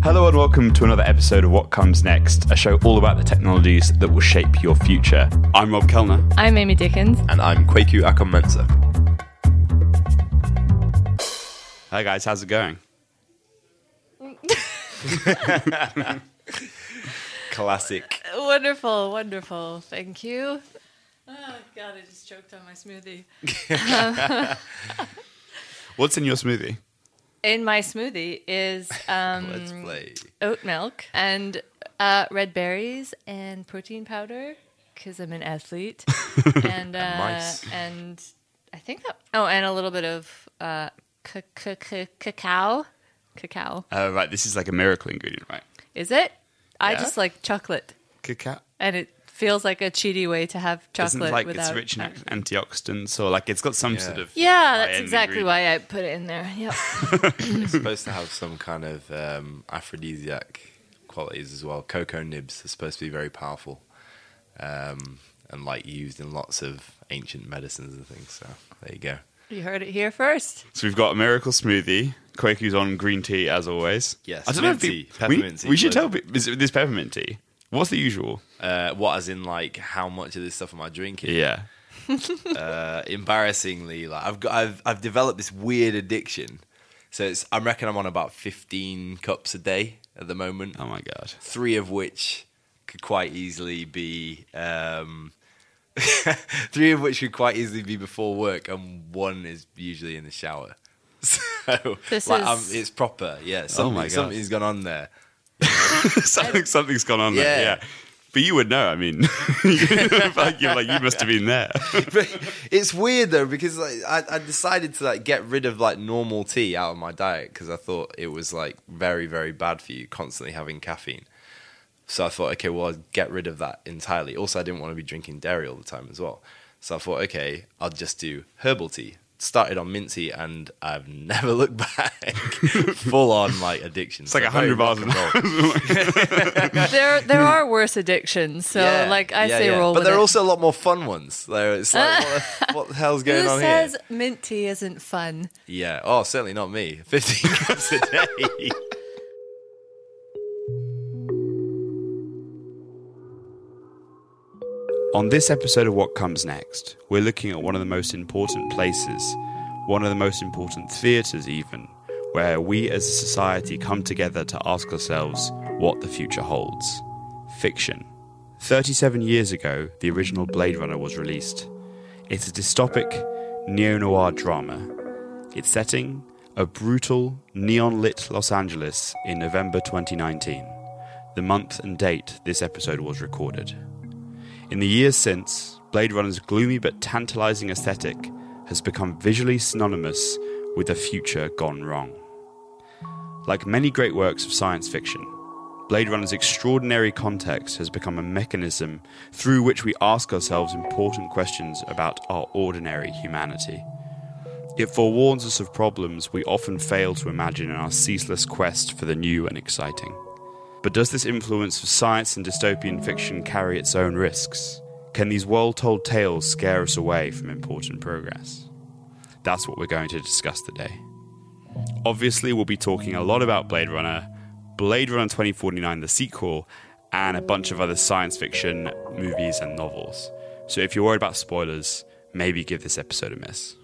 Hello and welcome to another episode of What Comes Next, a show all about the technologies that will shape your future. I'm Rob Kellner. I'm Amy Dickens. And I'm Kwaku Akomensa. Hi guys, how's it going? Classic. Wonderful, wonderful. Thank you. Oh, God, I just choked on my smoothie. What's in your smoothie? In my smoothie is um, Let's play. oat milk and uh, red berries and protein powder because I'm an athlete. and uh, Nice. and I think that oh, and a little bit of uh, ca- ca- ca- cacao. Cacao. Uh, right, this is like a miracle ingredient, right? Is it? I just like chocolate, Cacao. and it feels like a cheaty way to have Isn't chocolate like without. it's rich in antioxidants or like it's got some Yeah. sort of yeah, that's exactly why I put it in there. Yep. It's supposed to have some kind of um, aphrodisiac qualities as well. Cocoa nibs are supposed to be very powerful um, and like used in lots of ancient medicines and things. So there you go. you heard it here first. So we've got a miracle smoothie. Kwaku's on green tea as always. Yes, I don't know if mint tea, peop- peppermint we, tea, we should tell people is it this peppermint tea. What's the usual? Uh, what, as in like how much of this stuff am I drinking? Yeah. uh, embarrassingly, like I've got, I've, I've developed this weird addiction. So it's, I reckon I'm on about 15 cups a day at the moment. Oh my god. three of which could quite easily be um, three of which could quite easily be before work, and one is usually in the shower. So This like, is- um, it's proper, yeah. Something, my God. something's gone on there. Something, something's gone on there. Yeah. But you would know. I mean, like, you're like you must have been there. But it's weird though because like, I, I decided to like get rid of like normal tea out of my diet because I thought it was like very very bad for you constantly having caffeine. So I thought, okay, well, I'll get rid of that entirely. Also, I didn't want to be drinking dairy all the time as well. So I thought, okay, I'll just do herbal tea. Started on mint tea, and I've never looked back. Full on like addiction. It's like a hundred bars an hour. there, there are worse addictions. So, like I say, roll But with there are also a lot more fun ones. There, it's like, what, the, what the hell's going Who on says here? mint tea isn't fun? Yeah. Oh, certainly not me. 15 cups a day. On this episode of What Comes Next, we're looking at one of the most important places, one of the most important theatres, even, where we as a society come together to ask ourselves what the future holds fiction. 37 years ago, the original Blade Runner was released. It's a dystopic, neo noir drama. Its setting, a brutal, neon lit Los Angeles in November 2019, the month and date this episode was recorded. In the years since, Blade Runner's gloomy but tantalizing aesthetic has become visually synonymous with a future gone wrong. Like many great works of science fiction, Blade Runner's extraordinary context has become a mechanism through which we ask ourselves important questions about our ordinary humanity. It forewarns us of problems we often fail to imagine in our ceaseless quest for the new and exciting. But does this influence of science and dystopian fiction carry its own risks? Can these well told tales scare us away from important progress? That's what we're going to discuss today. Obviously, we'll be talking a lot about Blade Runner, Blade Runner 2049, the sequel, and a bunch of other science fiction movies and novels. So if you're worried about spoilers, maybe give this episode a miss.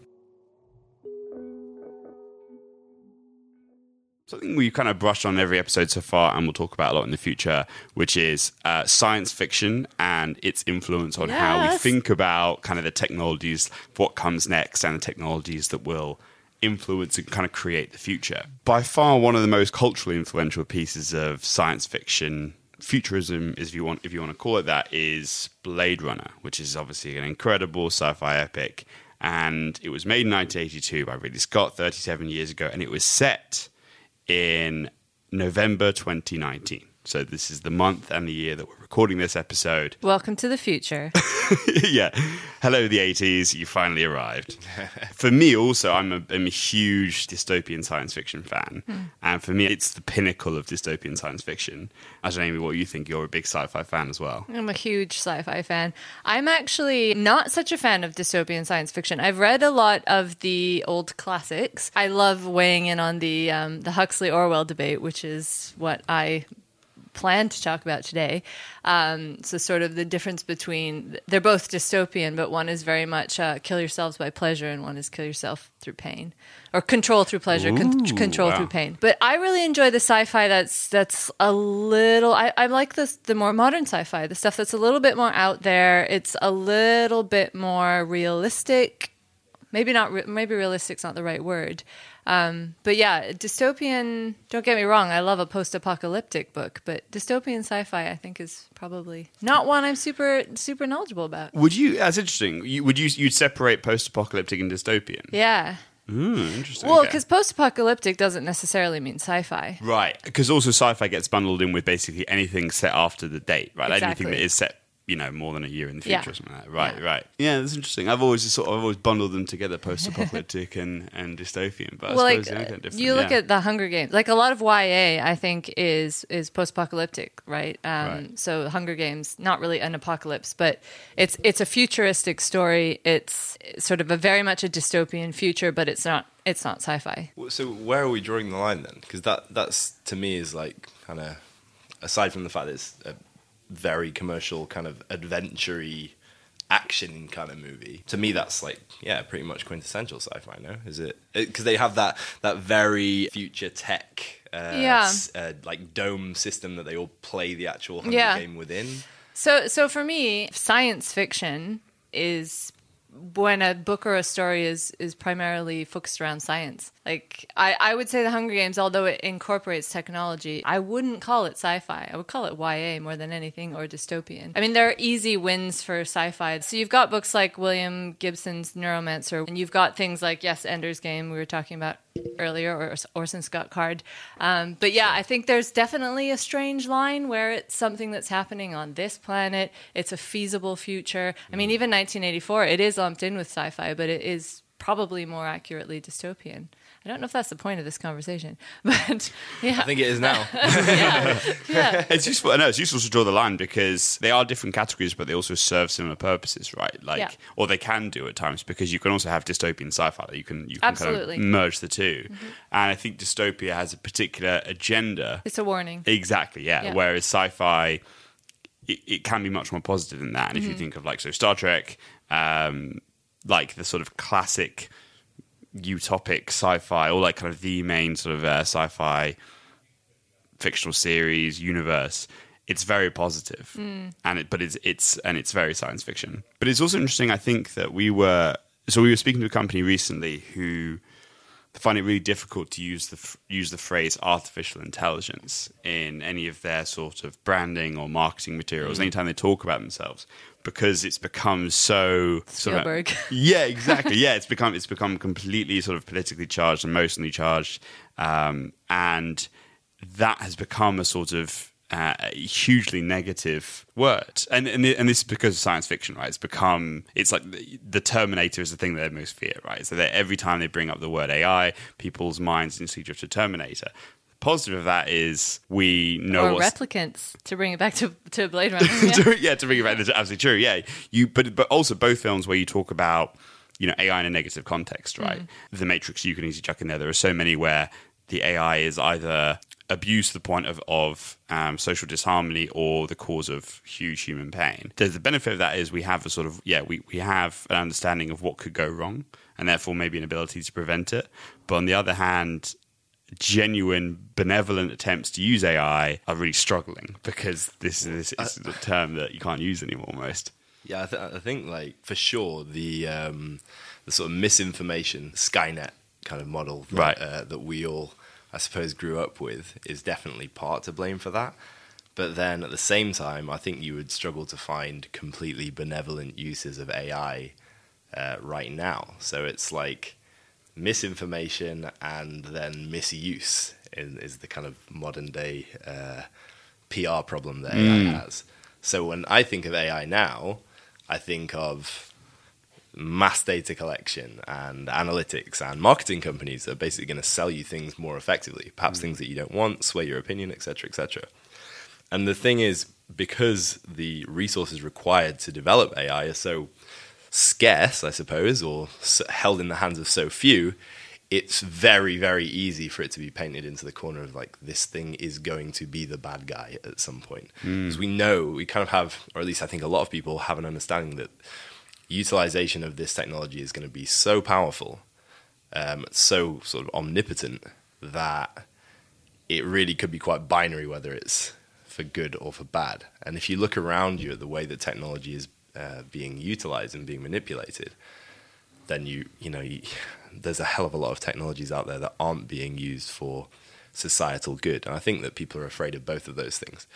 Something we've kind of brushed on every episode so far, and we'll talk about a lot in the future, which is uh, science fiction and its influence on how we think about kind of the technologies, what comes next, and the technologies that will influence and kind of create the future. By far, one of the most culturally influential pieces of science fiction, futurism, if you want, if you want to call it that, is Blade Runner, which is obviously an incredible sci-fi epic. And it was made in 1982 by Ridley Scott, 37 years ago, and it was set in November 2019. So this is the month and the year that we're recording this episode. Welcome to the future. yeah. Hello, the 80s. You finally arrived. for me, also, I'm a, I'm a huge dystopian science fiction fan. And for me, it's the pinnacle of dystopian science fiction. I don't know, Amy, what you think. You're a big sci fi fan as well. I'm a huge sci fi fan. I'm actually not such a fan of dystopian science fiction. I've read a lot of the old classics. I love weighing in on the, um, the Huxley Orwell debate, which is what I plan to talk about today. Um, so, sort of the difference between they're both dystopian, but one is very much uh, kill yourselves by pleasure, and one is kill yourself through pain, or control through pleasure, con- control wow. through pain. But I really enjoy the sci-fi that's that's a little. I, I like this the more modern sci-fi, the stuff that's a little bit more out there. It's a little bit more realistic. Maybe not. Re- maybe realistic's not the right word. Um, but yeah, dystopian. Don't get me wrong. I love a post-apocalyptic book, but dystopian sci-fi, I think, is probably not one I'm super super knowledgeable about. Would you, that's interesting. You, would you, you'd separate post apocalyptic and dystopian? Yeah. Ooh, interesting. Well, okay. because post-apocalyptic doesn't necessarily mean sci-fi. Right, because also sci-fi gets bundled in with basically anything set after the date, right? Exactly. Anything that is set, you know, more than a year in the Yeah. future or something like that. Right, Yeah. right. Yeah, that's interesting. I've always sort of I've always bundled them together, post-apocalyptic and, and dystopian. But I well, suppose like yeah, they're different. you look yeah. at the Hunger Games, like a lot of YA, I think is is post-apocalyptic, right? Um, Right. So Hunger Games, not really an apocalypse, but it's it's a futuristic story. It's sort of a very much a dystopian future, but it's not it's not sci-fi. So where are we drawing the line then? Because that that's to me is like kind of aside from the fact that it's a very commercial kind of adventure-y action kind of movie. To me, that's like yeah, pretty much quintessential sci-fi. No, is it? Because they have that that very future tech. Uh, Yeah. uh, like dome system that they all play the actual Hunger Yeah. game within. So so for me, science fiction is when a book or a story is is primarily focused around science. Like I, I would say the Hunger Games, although it incorporates technology, I wouldn't call it sci-fi. I would call it YA more than anything or dystopian. I mean, there are easy wins for sci-fi. So you've got books like William Gibson's Neuromancer, and you've got things like yes, Ender's Game we were talking about earlier, or Orson Scott Card. Um, but yeah, I think there's definitely a strange line where it's something that's happening on this planet. It's a feasible future. I mean, even 1984, it is lumped in with sci-fi, but it is probably more accurately dystopian. I don't know if that's the point of this conversation, but yeah, I think it is now. yeah, yeah. it's useful. I know it's useful to draw the line because they are different categories, but they also serve similar purposes, right? Like, Yeah. or they can do at times because you can also have dystopian sci-fi. That you can you can Absolutely. kind of merge the 2 and I think dystopia has a particular agenda. It's a warning. Exactly, yeah. Yeah. Whereas sci-fi, it, it can be much more positive than that. And Mm-hmm. if you think of like so Star Trek, um, like the sort of classic utopic sci-fi, or like kind of the main sort of uh, sci-fi fictional series universe. It's very positive, and it, but it's it's and it's very science fiction. But it's also interesting. I think that we were so we were speaking to a company recently who find it really difficult to use the use the phrase artificial intelligence in any of their sort of branding or marketing materials anytime they talk about themselves because it's become so sort of- yeah exactly yeah it's become it's become completely sort of politically charged emotionally charged um, and that has become a sort of uh, hugely negative word, and and, and this is because of science fiction, right? It's become it's like the, the Terminator is the thing that they most fear, right? So that every time they bring up the word AI, people's minds instantly drift to Terminator. Positive of that is we know or what's replicants to bring it back to, to Blade Runner. Yeah. to, yeah, to bring it back, that's absolutely true. Yeah, you, but but also both films where you talk about you know AI in a negative context, right? The Matrix, you can easily chuck in there. There are so many where the AI is either abused to the point of of um, social disharmony or the cause of huge human pain. There's the benefit of that is we have a sort of yeah we we have an understanding of what could go wrong and therefore maybe an ability to prevent it. But on the other hand, genuine benevolent attempts to use AI are really struggling because this is this is a term that you can't use anymore almost. Yeah, I, th- I think like for sure the um, the sort of misinformation Skynet kind of model that, Right. uh, that we all, I suppose, grew up with is definitely part to blame for that. But then at the same time, I think you would struggle to find completely benevolent uses of AI uh, right now. So it's like misinformation and then misuse is, is the kind of modern day uh, PR problem that AI has. So when I think of AI now, I think of mass data collection and analytics and marketing companies that are basically going to sell you things more effectively, perhaps things that you don't want, sway your opinion, etc., etc. And the thing is, because the resources required to develop AI are so scarce, I suppose, or held in the hands of so few, it's very, very easy for it to be painted into the corner of like this thing is going to be the bad guy at some point. Because we know, we kind of have, or at least I think a lot of people have an understanding that utilization of this technology is going to be so powerful, um, so sort of omnipotent that it really could be quite binary whether it's for good or for bad. And if you look around you at the way that technology is uh, being utilized and being manipulated, then you you know you, there's a hell of a lot of technologies out there that aren't being used for societal good. And I think that people are afraid of both of those things.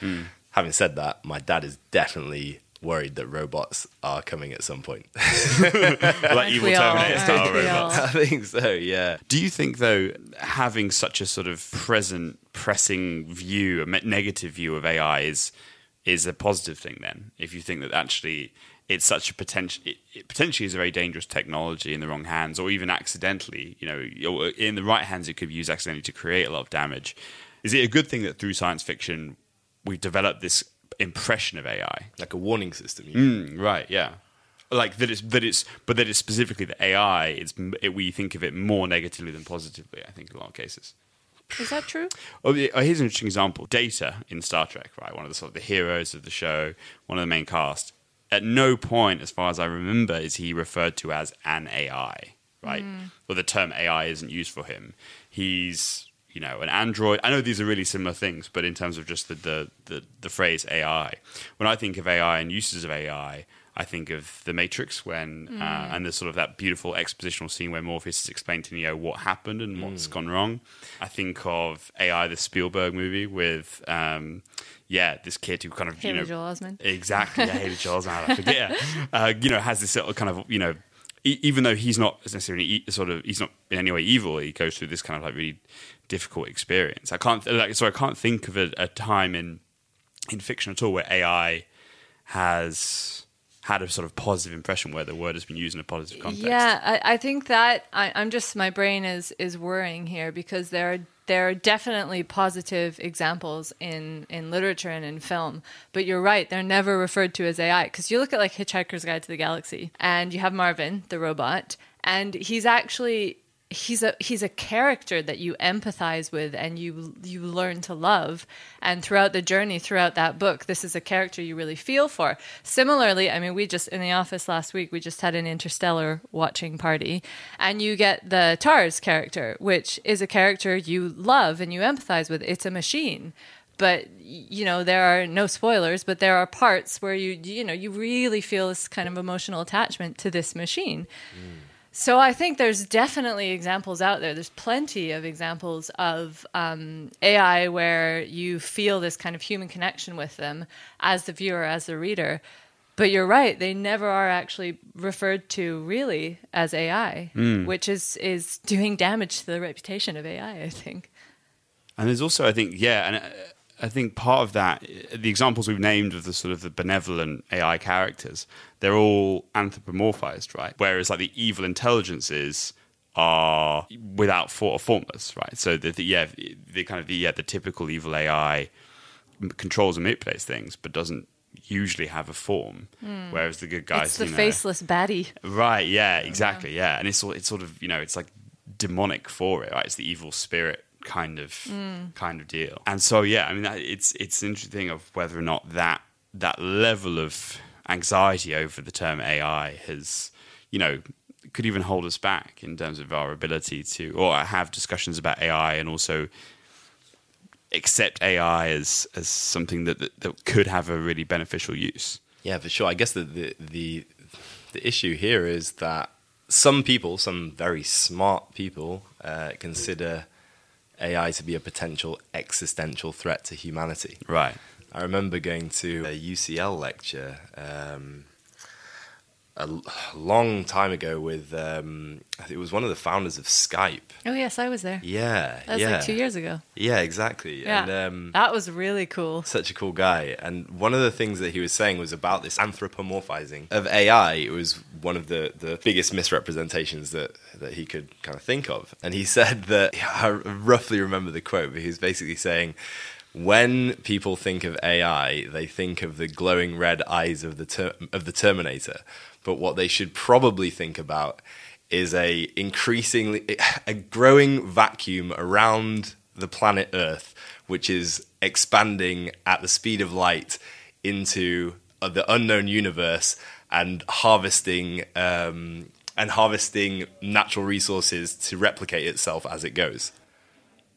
Having said that, my dad is definitely worried that robots are coming at some point. like evil we all, Terminator style robots. I think so. Yeah. Do you think, though, having such a sort of present, pressing view, a negative view of AI is is a positive thing? Then, if you think that actually it's such a potential, it, it potentially is a very dangerous technology in the wrong hands, or even accidentally, you know, in the right hands, it could be used accidentally to create a lot of damage. Is it a good thing that through science fiction we've developed this impression of AI? Like a warning system. you? Mm, right. Yeah. Like that. It's that it's but that it's specifically the AI. It's it, we think of it more negatively than positively. I think in a lot of cases. Is that true? Oh, oh, here's an interesting example. Data in Star Trek, right? One of the sort of the heroes of the show, one of the main cast. At no point, as far as I remember, is he referred to as an AI, right? Hmm. Or the term AI isn't used for him. He's, you know, an android. I know these are really similar things, but in terms of just the the, the, the phrase AI, when I think of AI and uses of AI, I think of the Matrix when uh, and there's sort of that beautiful expositional scene where Morpheus is explaining to Neo what happened and what's gone wrong. I think of AI, the Spielberg movie with um, yeah, this kid who kind of Haley you know Joel Osment. exactly yeah, Haley Joel Osment, I forget uh, you know has this sort of kind of you know e- even though he's not necessarily e- sort of he's not in any way evil, he goes through this kind of like really difficult experience. I can't like so I can't think of a, a time in in fiction at all where AI has had a sort of positive impression where the word has been used in a positive context. Yeah, I, I think that I, I'm just my brain is is worrying here because there are there are definitely positive examples in in literature and in film, but you're right, they're never referred to as AI because you look at like Hitchhiker's Guide to the Galaxy and you have Marvin the robot and he's actually he's a he's a character that you empathize with and you you learn to love. And throughout the journey throughout that book this is a character you really feel for. Similarly i mean we just in the office last week we just had an interstellar watching party. And you get the tars character which is a character you love and you empathize with. It's a machine. But you know there are no spoilers but there are parts where you you know you really feel this kind of emotional attachment to this machine mm. So I think there's definitely examples out there. There's plenty of examples of um, AI where you feel this kind of human connection with them as the viewer, as the reader. But you're right; they never are actually referred to really as AI, which is is doing damage to the reputation of AI. I think. And there's also, I think, yeah, and uh, I think part of that, the examples we've named of the sort of the benevolent AI characters, they're all anthropomorphized, right? Whereas like the evil intelligences are without thought or formless, right? So the, the yeah, the kind of the yeah, the typical evil AI controls and manipulates things, but doesn't usually have a form. Hmm. Whereas the good guys, it's the you know, faceless baddie. Right. Yeah. Exactly. Yeah. And it's sort- it's sort of you know it's like demonic for it. Right. It's the evil spirit kind of hmm. kind of deal. And so yeah, I mean it's it's interesting of whether or not that that level of anxiety over the term AI has you know could even hold us back in terms of our ability to or have discussions about AI and also accept AI as as something that that, that could have a really beneficial use. Yeah, for sure. I guess the, the the the issue here is that some people, some very smart people, uh, consider AI to be a potential existential threat to humanity. Right. I remember going to a UCL lecture um, a long time ago with um, I think it was one of the founders of Skype. Oh yes, I was there. Yeah, That was yeah, like two years ago. yeah, exactly. Yeah, And, um, that was really cool. such a cool guy. And one of the things that he was saying was about this anthropomorphizing of AI. It was one of the, the biggest misrepresentations that, that he could kind of think of. And he said that, I roughly remember the quote, but he was basically saying, when people think of AI, they think of the glowing red eyes of the ter- of the Terminator. But what they should probably think about is a increasingly a growing vacuum around the planet Earth, which is expanding at the speed of light into uh, the unknown universe and harvesting um, and harvesting natural resources to replicate itself as it goes.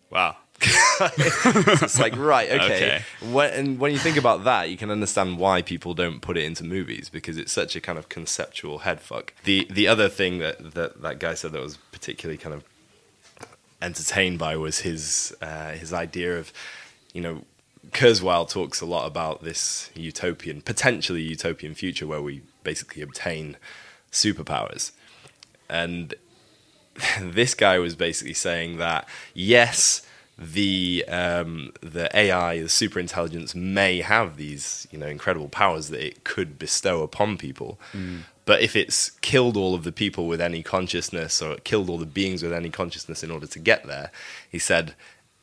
Wow. It's like right, okay. Okay. When, and when you think about that, you can understand why people don't put it into movies because it's such a kind of conceptual headfuck. The the other thing that that, that guy said that was particularly kind of entertained by was his uh, his idea of, you know, Kurzweil talks a lot about this utopian, potentially utopian future where we basically obtain superpowers, and this guy was basically saying that yes, the um, the AI, the super intelligence, may have these you know incredible powers that it could bestow upon people, but if it's killed all of the people with any consciousness or killed all the beings with any consciousness in order to get there, he said.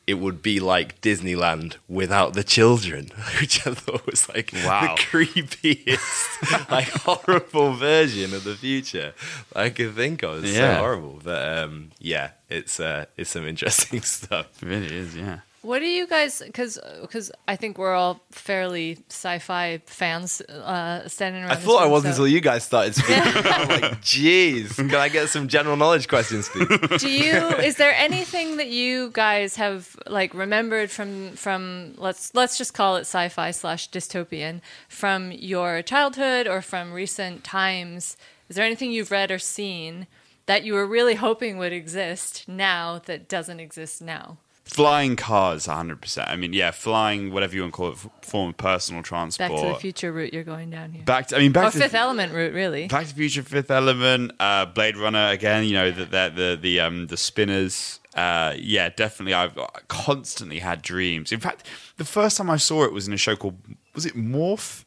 It would be like Disneyland without the children, which I thought was like Wow. the creepiest, like horrible version of the future I could think of. It's Yeah. so horrible, but um, yeah, it's uh, it's some interesting stuff. It really is, yeah. What do you guys? Because because I think we're all fairly sci-fi fans uh, standing around. I thought I wasn't so- until you guys started speaking. I'm like, jeez, can I get some general knowledge questions, please? do you is there anything that you guys have like remembered from from let's let's just call it sci-fi slash dystopian from your childhood or from recent times is there anything you've read or seen that you were really hoping would exist now that doesn't exist now Flying cars, 100%. I mean, yeah, flying, whatever you want to call it, f- form of personal transport. back to the future route you're going down here Back to, I mean, back or to fifth element route really Back to the Future, Fifth Element, uh, Blade Runner again. You know the the the the, um, the spinners. Uh, yeah, definitely. I've constantly had dreams. In fact, the first time I saw it was in a show called was it Morph,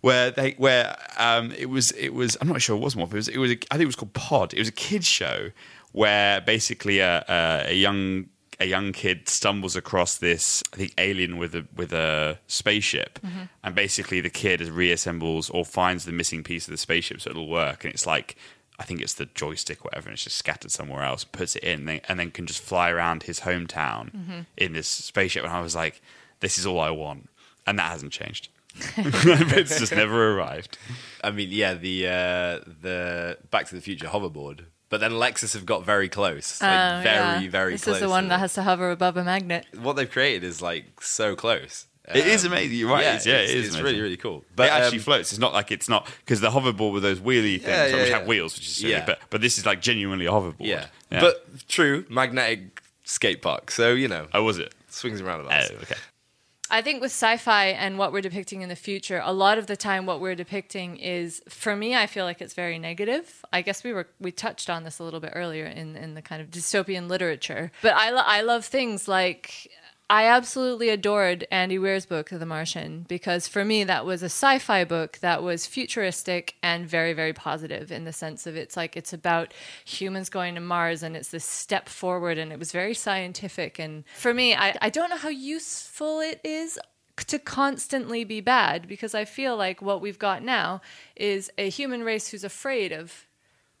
where they where um, it was it was I'm not sure it was Morph. It was it was a, I think it was called Pod. It was a kids show where basically a, a, a young a young kid stumbles across this I think alien with a with a spaceship, and basically the kid reassembles or finds the missing piece of the spaceship so it'll work, and it's like. I think it's the joystick, or whatever, and it's just scattered somewhere else. Puts it in, then- and then can just fly around his hometown in this spaceship. And I was like, "This is all I want," and that hasn't changed. it's just never arrived. I mean, yeah, the uh, the Back to the Future hoverboard, but then Lexus have got very close, like Oh, very yeah. very this close. is the one that has to hover above a magnet what they've created is like so close. It is Um, amazing. You're right. Yeah, it's, yeah, it's, it is it's amazing. really really cool. But it actually um, floats. It's not like it's not because the hoverboard with those wheelie things, Yeah, yeah, which yeah. have wheels, which is silly. Yeah. But but this is like genuinely a hoverboard. yeah. but true magnetic skate park. So you know, oh, was it? swings and Oh, roundabouts. okay. I think with sci-fi and what we're depicting in the future, a lot of the time what we're depicting is for me I feel like it's very negative. I guess we were we touched on this a little bit earlier in in the kind of dystopian literature. But I lo- I love things like I absolutely adored Andy Weir's book The Martian because for me that was a sci-fi book that was futuristic and very very positive in the sense of it's like it's about humans going to Mars and it's this step forward and it was very scientific and for me I, I don't know how useful it is to constantly be bad because I feel like what we've got now is a human race who's afraid of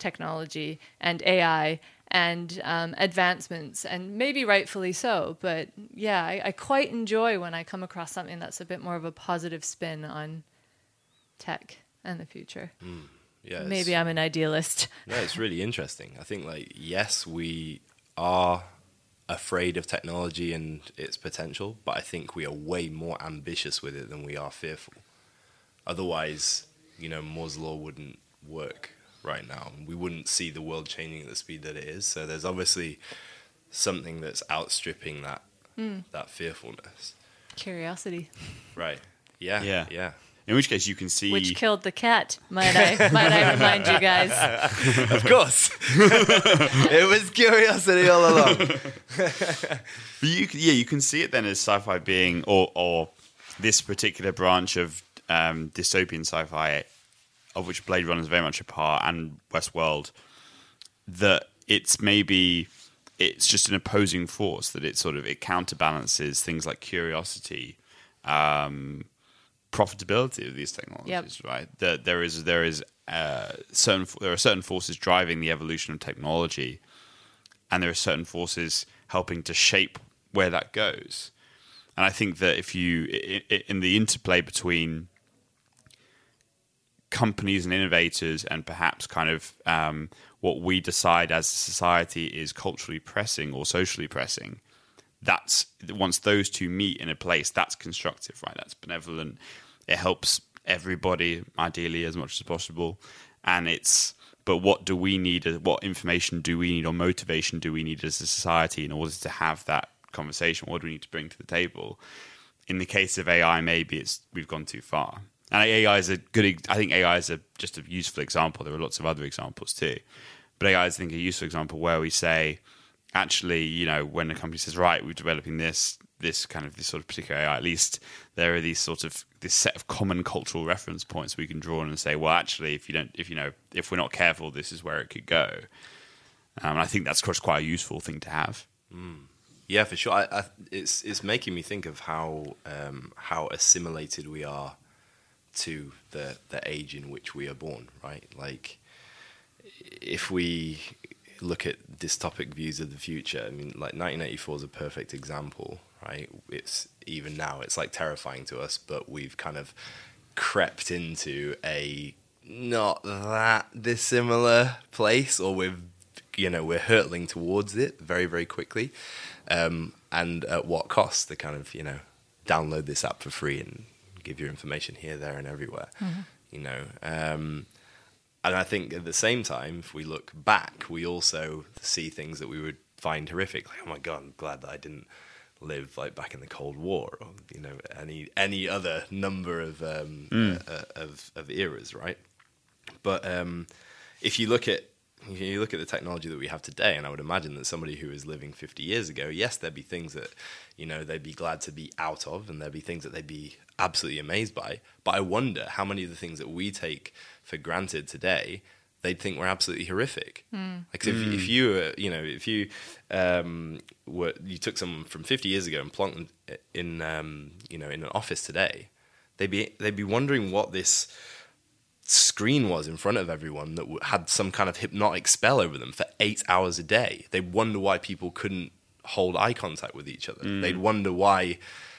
technology and AI and um, advancements, and maybe rightfully so. But yeah, I, I quite enjoy when I come across something that's a bit more of a positive spin on tech and the future. Yeah, Maybe I'm an idealist. No, it's really interesting. I think like yes, we are afraid of technology and its potential, but I think we are way more ambitious with it than we are fearful. Otherwise, you know, Moore's law wouldn't work right now. We wouldn't see the world changing at the speed that it is. So there's obviously something that's outstripping that that fearfulness. Curiosity. Right. Yeah. Yeah. Yeah. In which case, you can see which killed the cat. Might I might I remind you guys? Of course. it was curiosity all along. But you, can- yeah, you can see it then as sci-fi being, or or this particular branch of um, dystopian sci-fi, of which Blade Runner is very much a part, and Westworld, that it's maybe it's just an opposing force that it sort of it counterbalances things like curiosity, um, profitability of these technologies, right? That there is there is uh, certain there are certain forces driving the evolution of technology, and there are certain forces helping to shape where that goes. And I think that if you in the interplay between companies and innovators, and perhaps kind of um, what we decide as a society is culturally pressing or socially pressing, that's once those two meet in a place, that's constructive, right? That's benevolent. It helps everybody ideally as much as possible, and it's. But what do we need? What information do we need, or motivation do we need as a society in order to have that conversation? What do we need to bring to the table? In the case of AI, maybe it's we've gone too far. And AI is a good. I think AI is a just a useful example. There are lots of other examples too, but AI is I think a useful example where we say, actually, you know, when a company says, right, we're developing this this kind of this sort of particular AI, at least there are these sort of this set of common cultural reference points we can draw on and say, well, actually, if you don't, if you know, if we're not careful, this is where it could go. Um, and I think that's of course quite a useful thing to have. Yeah, for sure. I, I, it's it's making me think of how um, how assimilated we are to the the age in which we are born. Right, like if we look at dystopic views of the future, I mean, like 1984 is a perfect example. Right, it's even now it's like terrifying to us, but we've kind of crept into a not that dissimilar place, or we've you know we're hurtling towards it very very quickly um, and at what cost to kind of you know download this app for free and give your information here there and everywhere you know um, and i think at the same time if we look back we also see things that we would find horrific like oh my god i'm glad that i didn't live like back in the cold war or you know any any other number of um, uh, of, of eras right? But um, if you look at if you look at the technology that we have today, and I would imagine that somebody who was living 50 years ago, yes, there'd be things that you know they'd be glad to be out of, and there'd be things that they'd be absolutely amazed by. But I wonder how many of the things that we take for granted today they'd think were absolutely horrific. Like if, if you were, you know, if you um, were you took someone from 50 years ago and plonked them in, um, you know, in an office today, they'd be they'd be wondering what this screen was in front of everyone that had some kind of hypnotic spell over them for eight hours a day. They'd wonder why people couldn't hold eye contact with each other. They'd wonder why,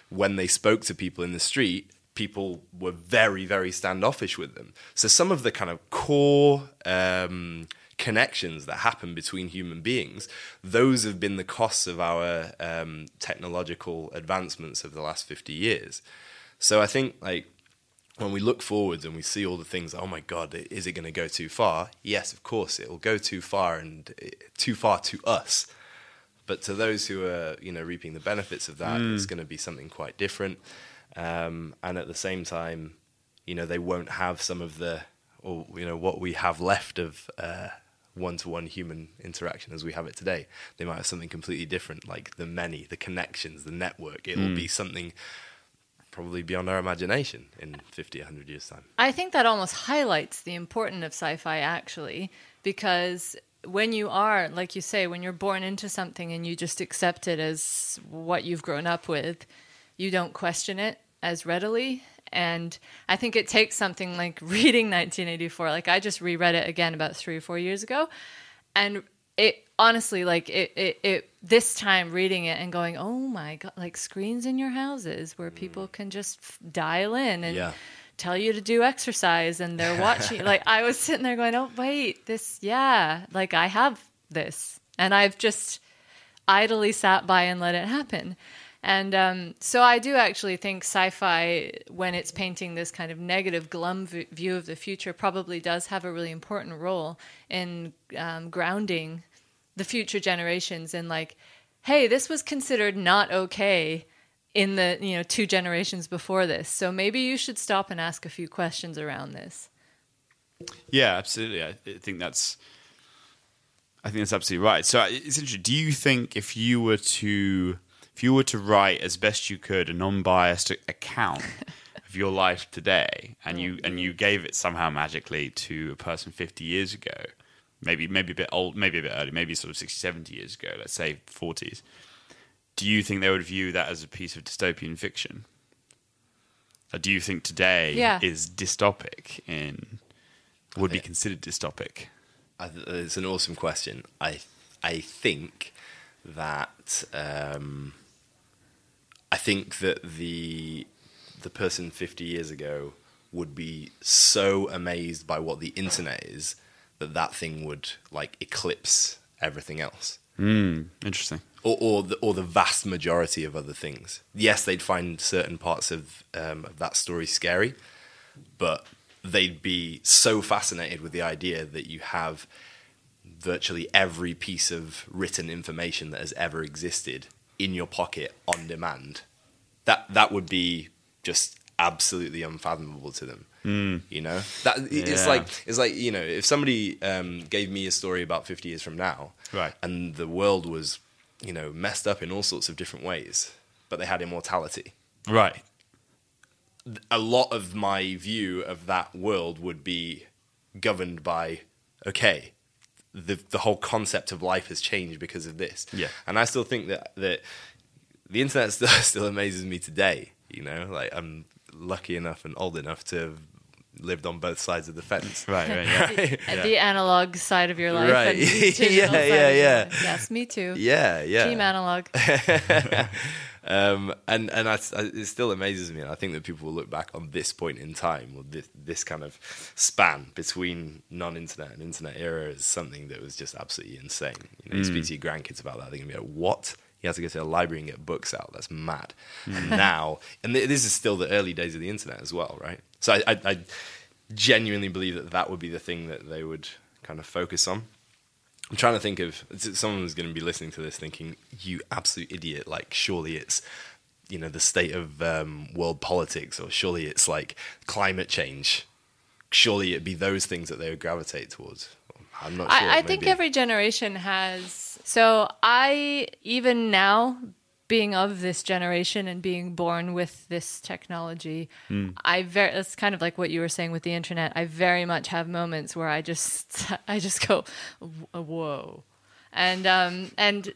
when they spoke to people in the street, people were very, very standoffish with them. So some of the kind of core um, connections that happen between human beings, those have been the costs of our um, technological advancements of the last 50 years. So I think like when we look forwards and we see all the things, oh my God, is it going to go too far? Yes, of course, it will go too far and uh, too far to us. But to those who are, you know, reaping the benefits of that, it's going to be something quite different. Um, and at the same time, you know, they won't have some of the, or you know, what we have left of uh, one-to-one human interaction as we have it today. They might have something completely different, like the many, the connections, the network. It will be something probably beyond our imagination in 50, 100 years' time. I think that almost highlights the importance of sci-fi actually, because when you are, like you say, when you're born into something and you just accept it as what you've grown up with, you don't question it as readily. And I think it takes something like reading 1984. Like I just reread it again about three or four years ago, and it honestly, like it, it, it this time reading it and going, oh my god, like screens in your houses where mm. people can just f- dial in and Yeah. tell you to do exercise and they're watching like i was sitting there going oh wait this yeah like i have this. And i've just idly sat by and let it happen and um, so i do actually think sci-fi when it's painting this kind of negative glum v- view of the future probably does have a really important role in um, grounding the future generations in like hey this was considered not okay in the you know two generations before this. So maybe you should stop and ask a few questions around this. Yeah, absolutely. I think that's. I think that's absolutely right. So uh, it's interesting. Do you think if you were to, if you were to write as best you could a non-biased account of your life today, and you and you gave it somehow magically to a person fifty years ago, maybe maybe a bit old, maybe a bit early, maybe sort of 60, 70 years ago, let's say forties, do you think they would view that as a piece of dystopian fiction? Or do you think today Yeah. is dystopic in would be considered dystopic? I th- it's an awesome question. I I think that um, I think that the the person 50 years ago would be so amazed by what the internet is that that thing would like eclipse everything else. Mm, interesting. or or the, or the vast majority of other things. Yes, they'd find certain parts of um, of that story scary, but they'd be so fascinated with the idea that you have virtually every piece of written information that has ever existed in your pocket on demand. That that would be just absolutely unfathomable to them. You know, that it's Yeah. like it's like you know, if somebody um, gave me a story about fifty years from now, Right. and the world was you know messed up in all sorts of different ways, but they had immortality. Right. A lot of my view of that world would be governed by okay, the the whole concept of life has changed because of this. Yeah. and I still think that that the internet still still amazes me today. You know, like I'm lucky enough and old enough to have lived on both sides of the fence. Right. Right. Yeah. At the analog side of your life, Right. And Yeah, yeah, yeah. Yes, me too. Yeah, yeah. Team analog. Um, and and I, I, it still amazes me. And I think that people will look back on this point in time, or this, this kind of span between non-internet and internet era, as something that was just absolutely insane. You know, you speak to your grandkids about that, they're gonna be like, "What? You have to go to a library and get books out? That's mad." And now, and th- this is still the early days of the internet as well, right? So I, I, I genuinely believe that that would be the thing that they would kind of focus on. I'm trying to think of someone's going to be listening to this thinking, "You absolute idiot! Like, surely it's you know the state of um, world politics, or surely it's like climate change. Surely it'd be those things that they would gravitate towards." I'm not sure. I, I think every generation has. So I even now, being of this generation and being born with this technology, I very. It's kind of like what you were saying with the internet. I very much have moments where I just, I just go, whoa. And um and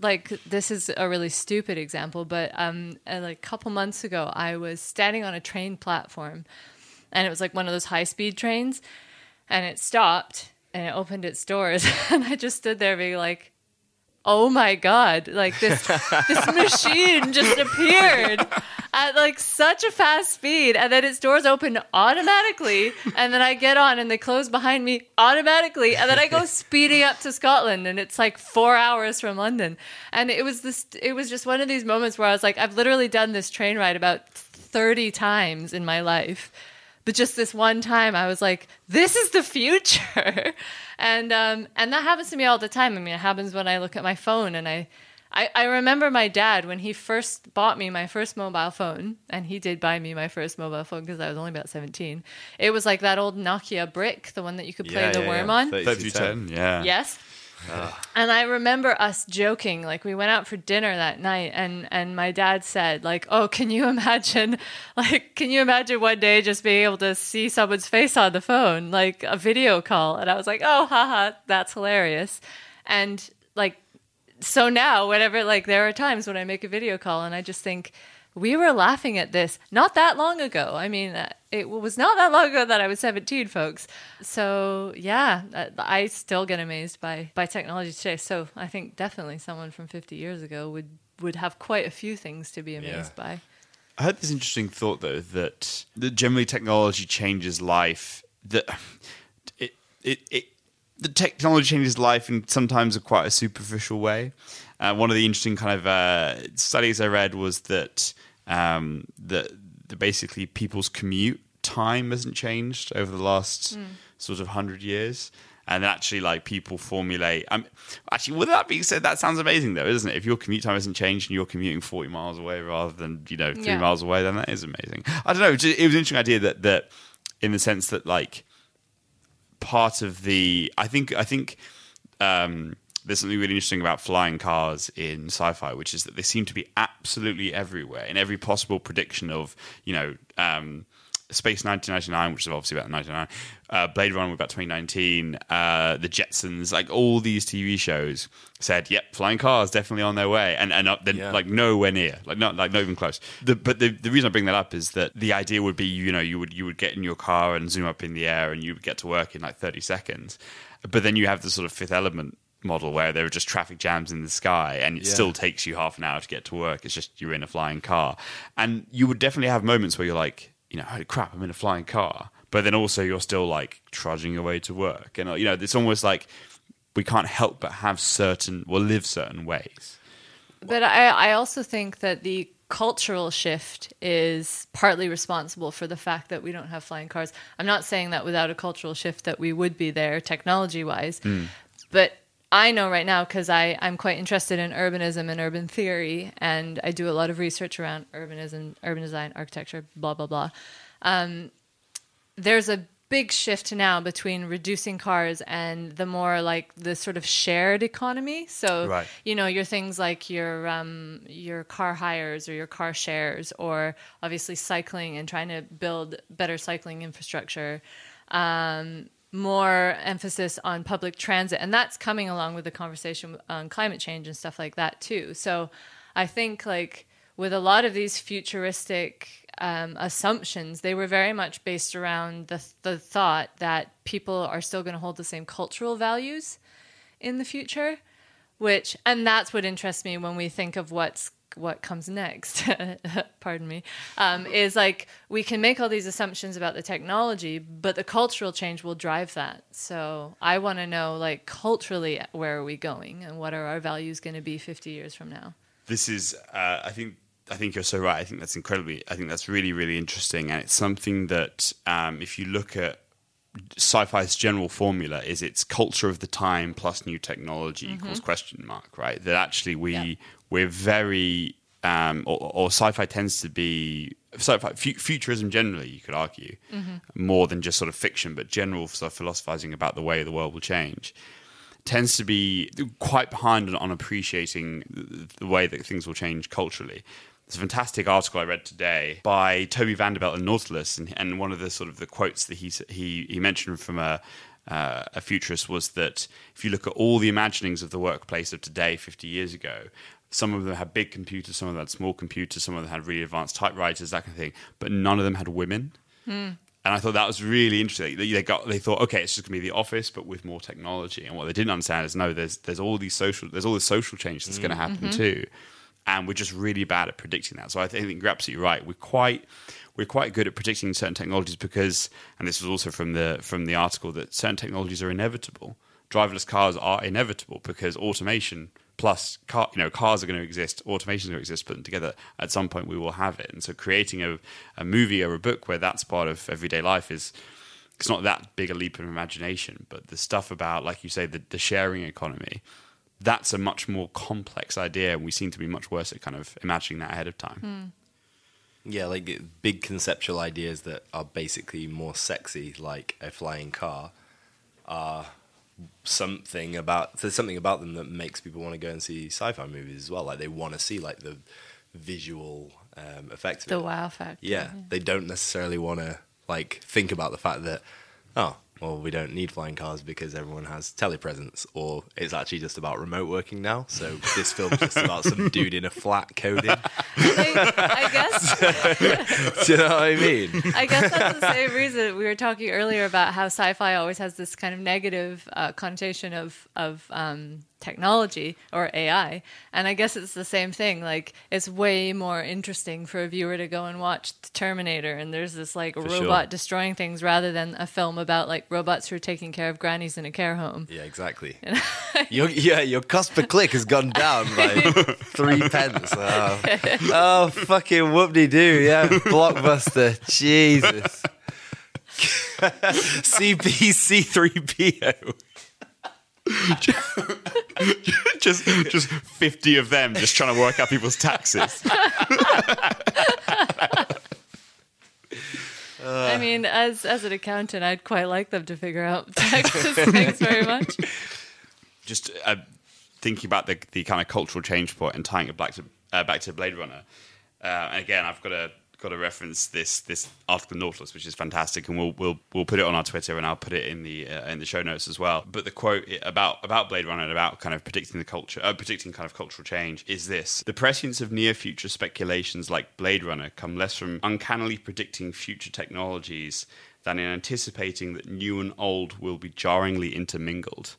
like this is a really stupid example, but um like a couple months ago, I was standing on a train platform, and it was like one of those high speed trains, and it stopped and it opened its doors and i just stood there being like oh my god like this this machine just appeared at like such a fast speed and then its doors open automatically and then i get on and they close behind me automatically and then i go speeding up to scotland and it's like four hours from london. And it was this it was just one of these moments where i was like i've literally done this train ride about 30 times in my life but just this one time i was like this is the future and um and that happens to me all the time i mean it happens when i look at my phone and i I, I remember my dad when he first bought me my first mobile phone, and he did buy me my first mobile phone because I was only about 17. It was like that old Nokia brick, the one that you could play Yeah, the yeah, worm yeah. on. 3210. Yeah. Yes. Ah. And I remember us joking, like we went out for dinner that night, and and my dad said, like, "Oh, can you imagine, like, can you imagine one day just being able to see someone's face on the phone, like a video call?" And I was like, "Oh, haha, that's hilarious." And like, so now, whenever like there are times when I make a video call, and I just think. We were laughing at this not that long ago. I mean, uh, it was not that long ago that I was 17, folks. So, yeah, uh, I still get amazed by, by technology today. So, I think definitely someone from 50 years ago would, would have quite a few things to be amazed Yeah. by. I had this interesting thought though that that generally technology changes life. That it it it the technology changes life in sometimes a quite a superficial way. Uh, one of the interesting kind of uh, studies I read was that um, that basically people's commute time hasn't changed over the last sort of hundred years. and actually like people formulate. Um, actually, with that being said, that sounds amazing though, isn't it? If your commute time hasn't changed and you're commuting forty miles away rather than you know three Yeah. miles away, then that is amazing. I don't know. It was it was an interesting idea that that in the sense that like part of the I think I think um, there's something really interesting about flying cars in sci-fi, which is that they seem to be absolutely everywhere in every possible prediction of you know. Um, Space 1999, which is obviously about 99, uh, Blade Runner about 2019, uh, The Jetsons, like all these TV shows said, "Yep, flying cars definitely on their way," and and up, then Yeah. like nowhere near, like not like not even close. The, but the the reason I bring that up is that the idea would be, you know, you would you would get in your car and zoom up in the air, and you would get to work in like 30 seconds, but then you have the sort of Fifth Element model where there are just traffic jams in the sky and it Yeah. still takes you half an hour to get to work. It's just you're in a flying car. And you would definitely have moments where you're like you know holy crap i'm in a flying car. But then also you're still like trudging your way to work. And uh, you know it's almost like we can't help but have certain well live certain ways. But I, I also think that the cultural shift is partly responsible for the fact that we don't have flying cars. I'm not saying that without a cultural shift that we would be there technology wise, but I know right now because I'm quite interested in urbanism and urban theory, and I do a lot of research around urbanism, urban design, architecture, blah blah blah. Um, there's a big shift now between reducing cars and the more like the sort of shared economy. So Right. you know your things like your um, your car hires or your car shares, or obviously cycling and trying to build better cycling infrastructure. Um, more emphasis on public transit, and that's coming along with the conversation on climate change and stuff like that too. So I think like with a lot of these futuristic um, assumptions, they were very much based around the the thought that people are still going to hold the same cultural values in the future, which and that's what interests me when we think of what's what comes next. Pardon me. Um, is like we can make all these assumptions about the technology, but the cultural change will drive that. So I want to know, like culturally, where are we going, and what are our values going to be fifty years from now? this is uh, i think i think you're so right i think that's incredibly i think that's really really interesting and it's something that um, if you look at sci-fi's general formula is it's culture of the time plus new technology equals question mark right that actually we Yeah. we're very um, or, or sci-fi tends to be sci-fi fu- futurism generally you could argue more than just sort of fiction but general sort of philosophizing about the way the world will change tends to be quite behind on, appreciating the way that things will change culturally. There's a fantastic article I read today by Toby Vanderbilt and Nautilus, and, and one of the sort of the quotes that he he, he mentioned from a uh, a futurist was that if you look at all the imaginings of the workplace of today, 50 years ago, some of them had big computers, some of them had small computers, some of them had really advanced typewriters, that kind of thing, but none of them had women. Hmm. And I thought that was really interesting. They, they got they thought, okay, it's just gonna be the office, but with more technology. And what they didn't understand is no, there's there's all these social there's all this social change that's gonna hmm. happen mm-hmm. too. And we're just really bad at predicting that. So I think you're absolutely right. We're quite we're quite good at predicting certain technologies because and this was also from the from the article that certain technologies are inevitable. Driverless cars are inevitable because automation plus car, you know cars are going to exist automation is going to exist put them together at some point we will have it and so creating a, a movie or a book where that's part of everyday life is it's not that big a leap of imagination but the stuff about like you say the, the sharing economy that's a much more complex idea and we seem to be much worse at kind of imagining that ahead of time Yeah, like big conceptual ideas that are basically more sexy, like a flying car, are something about there's something about them that makes people want to go and see sci-fi movies as well. Like they want to see like the visual um, effects. The wow factor. Yeah, they don't necessarily want to like think about the fact that oh well we don't need flying cars because everyone has telepresence or it's actually just about remote working now. So this film's just about some dude in a flat coding. I, I guess Do you know what I mean? I guess that's the same reason we were talking earlier about how sci-fi always has this kind of negative uh, connotation of of um, technology or AI, and I guess it's the same thing. Like it's way more interesting for a viewer to go and watch the Terminator, and there's this like robot sure. destroying things rather than a film about like robots who are taking care of grannies in a care home. Yeah, exactly. your, yeah, your cost per click has gone down by three pence. Oh, oh fucking whoop de doo. Yeah, blockbuster. Jesus. CPC3PO. just just 50 of them just trying to work out people's taxes. I mean, as as an accountant, I'd quite like them to figure out taxes. Thanks very much. Just uh, thinking about the the kind of cultural change point and tying it back to uh, back to Blade Runner. Uh, and again, I've got to got to reference this this article Nautilus, which is fantastic, and we'll we'll we'll put it on our Twitter, and I'll put it in the uh, in the show notes as well. But the quote about about Blade Runner and about kind of predicting the culture, uh, predicting kind of cultural change, is this: the prescience of near future speculations like Blade Runner come less from uncannily predicting future technologies than in anticipating that new and old will be jarringly intermingled.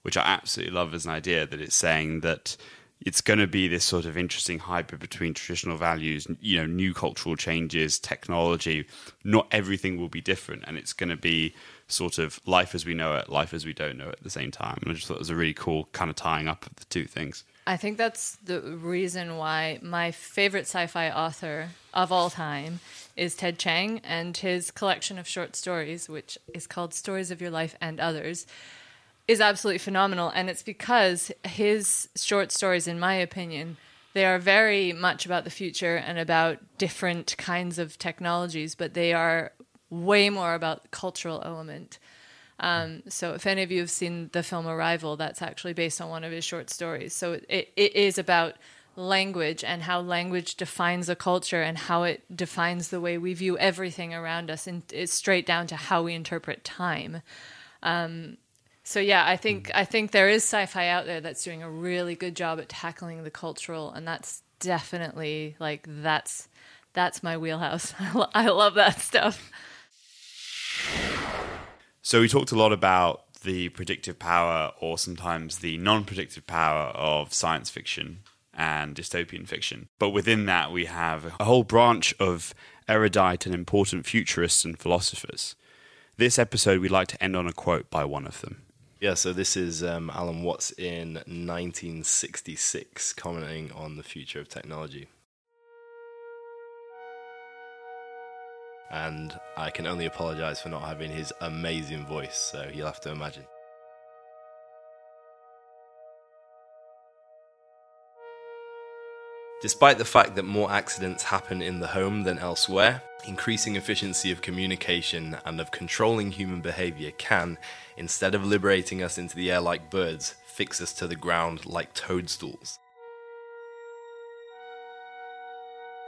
Which I absolutely love as an idea that it's saying that it's going to be this sort of interesting hybrid between traditional values, you know, new cultural changes, technology. Not everything will be different, and it's going to be sort of life as we know it, life as we don't know it at the same time. And I just thought it was a really cool kind of tying up of the two things. I think that's the reason why my favorite sci-fi author of all time is Ted Chiang and his collection of short stories, which is called Stories of Your Life and Others is absolutely phenomenal, and it's because his short stories, in my opinion, they are very much about the future and about different kinds of technologies, but they are way more about cultural element. Um, so, if any of you have seen the film Arrival, that's actually based on one of his short stories. So, it, it is about language and how language defines a culture and how it defines the way we view everything around us, and it's straight down to how we interpret time. Um, so yeah, I think mm. I think there is sci-fi out there that's doing a really good job at tackling the cultural, and that's definitely like that's that's my wheelhouse. I love that stuff. So we talked a lot about the predictive power, or sometimes the non-predictive power of science fiction and dystopian fiction. But within that, we have a whole branch of erudite and important futurists and philosophers. This episode, we'd like to end on a quote by one of them. Yeah, so this is um, Alan Watts in 1966 commenting on the future of technology. And I can only apologize for not having his amazing voice, so you'll have to imagine. Despite the fact that more accidents happen in the home than elsewhere, increasing efficiency of communication and of controlling human behavior can, instead of liberating us into the air like birds, fix us to the ground like toadstools.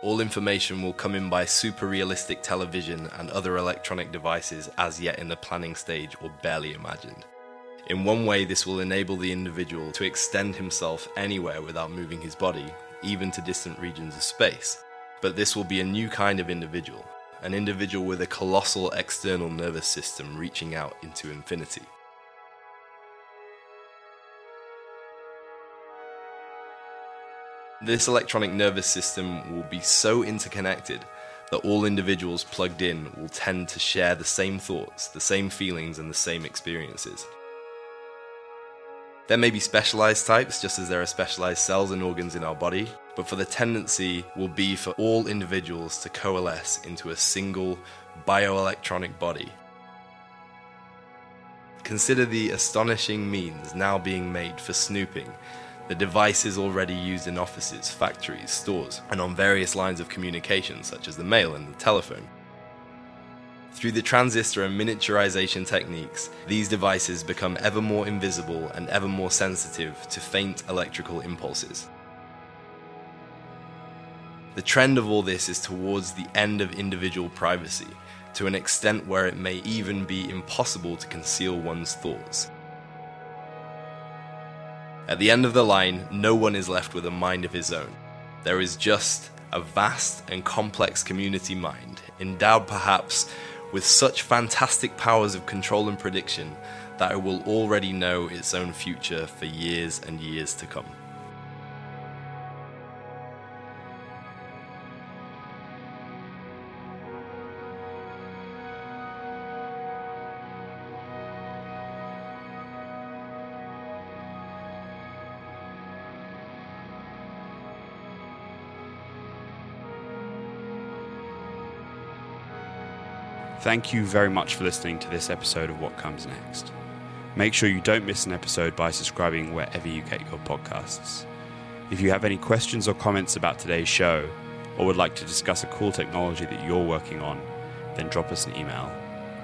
All information will come in by super realistic television and other electronic devices as yet in the planning stage or barely imagined. In one way, this will enable the individual to extend himself anywhere without moving his body, even to distant regions of space. But this will be a new kind of individual, an individual with a colossal external nervous system reaching out into infinity. This electronic nervous system will be so interconnected that all individuals plugged in will tend to share the same thoughts, the same feelings, and the same experiences. There may be specialized types, just as there are specialized cells and organs in our body, but for the tendency will be for all individuals to coalesce into a single bioelectronic body. Consider the astonishing means now being made for snooping, the devices already used in offices, factories, stores, and on various lines of communication, such as the mail and the telephone. Through the transistor and miniaturization techniques, these devices become ever more invisible and ever more sensitive to faint electrical impulses. The trend of all this is towards the end of individual privacy, to an extent where it may even be impossible to conceal one's thoughts. At the end of the line, no one is left with a mind of his own. There is just a vast and complex community mind, endowed perhaps with such fantastic powers of control and prediction that it will already know its own future for years and years to come. Thank you very much for listening to this episode of What Comes Next. Make sure you don't miss an episode by subscribing wherever you get your podcasts. If you have any questions or comments about today's show, or would like to discuss a cool technology that you're working on, then drop us an email.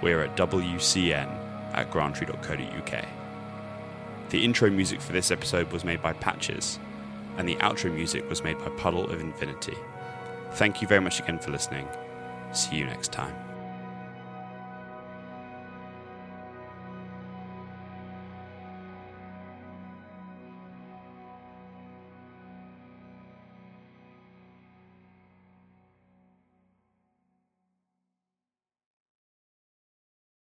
We're at wcn at grantry.co.uk. The intro music for this episode was made by Patches, and the outro music was made by Puddle of Infinity. Thank you very much again for listening. See you next time.